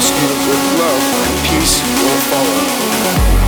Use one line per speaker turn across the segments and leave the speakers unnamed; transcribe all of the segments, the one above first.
the rescue with love, and peace will follow.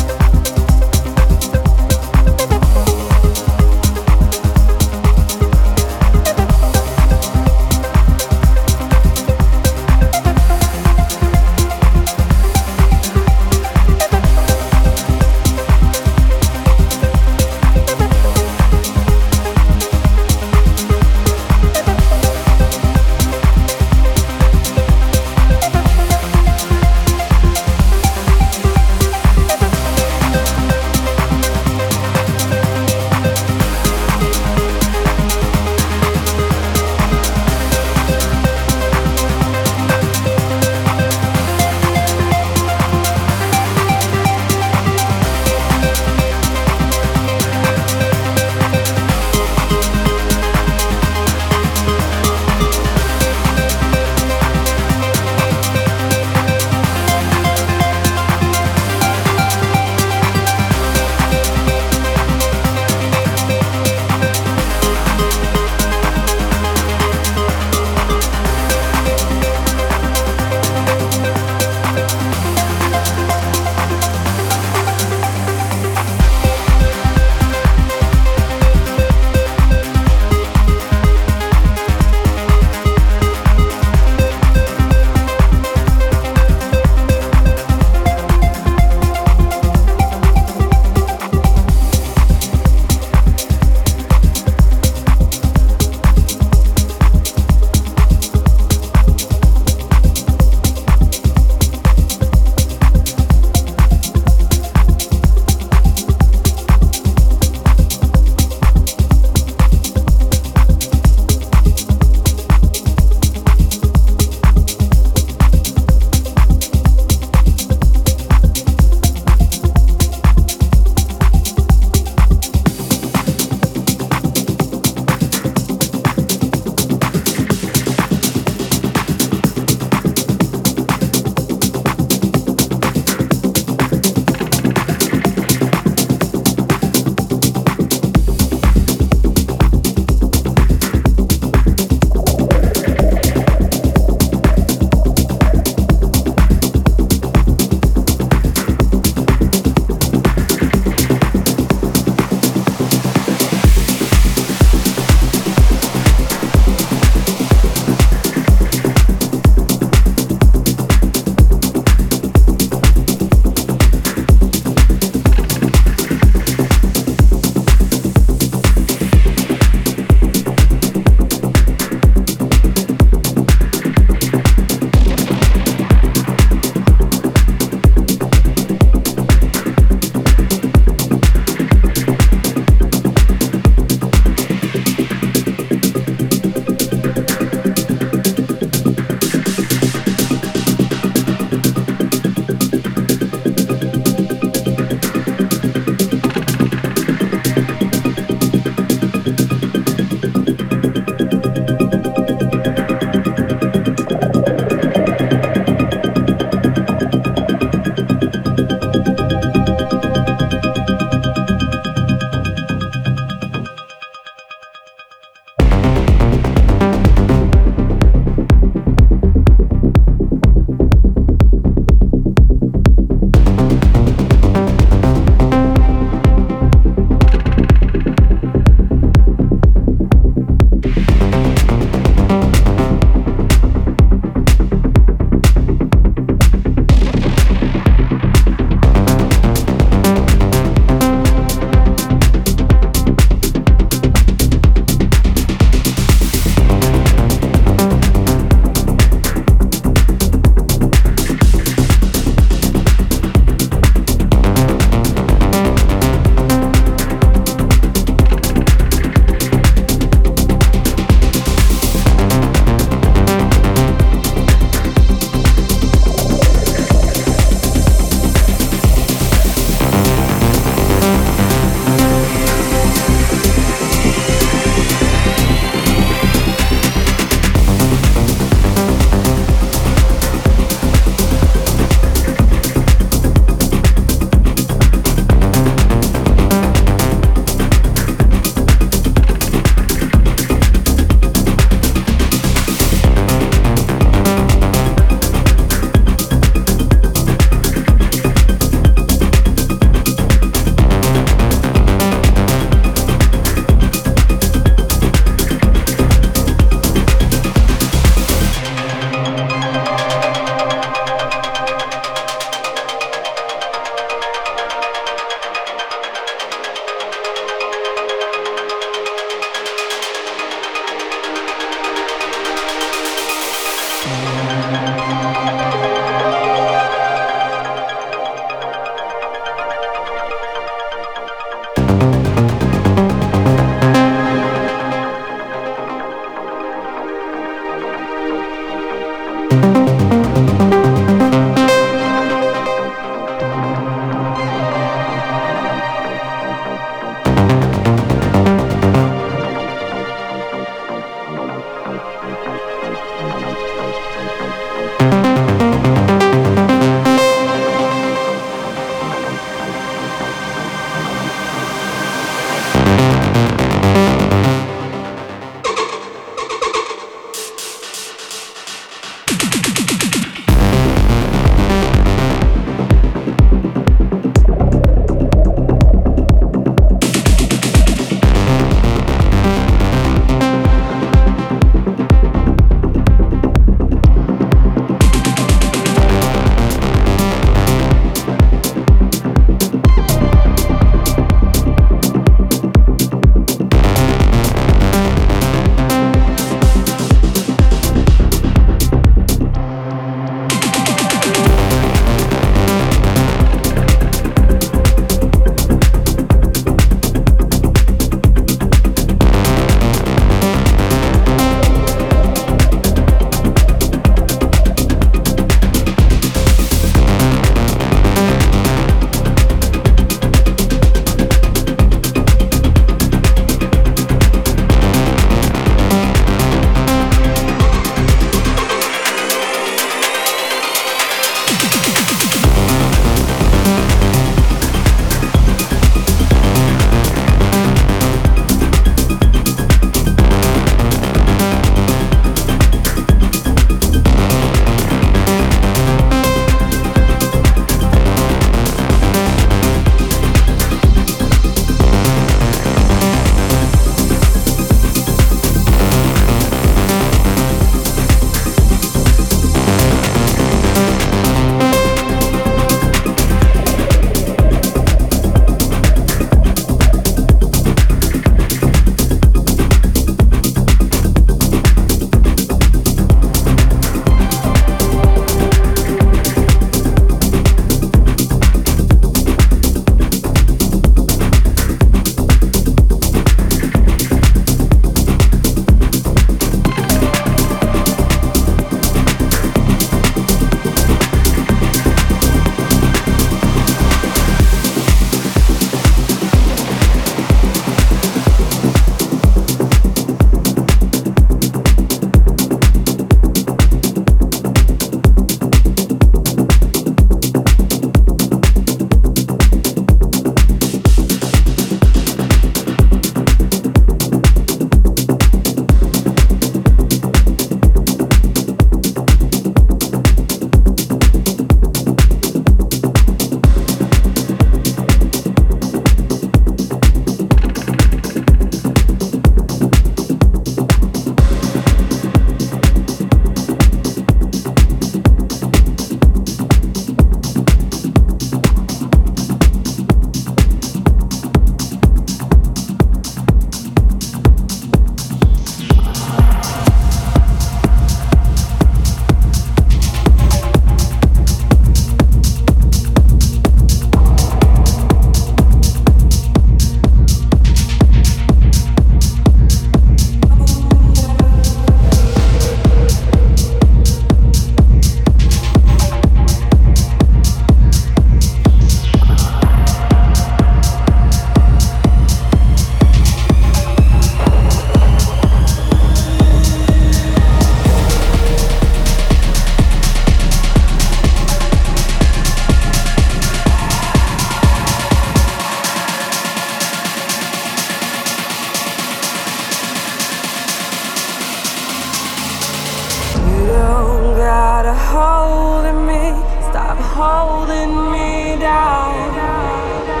You're holding me, stop holding me
down.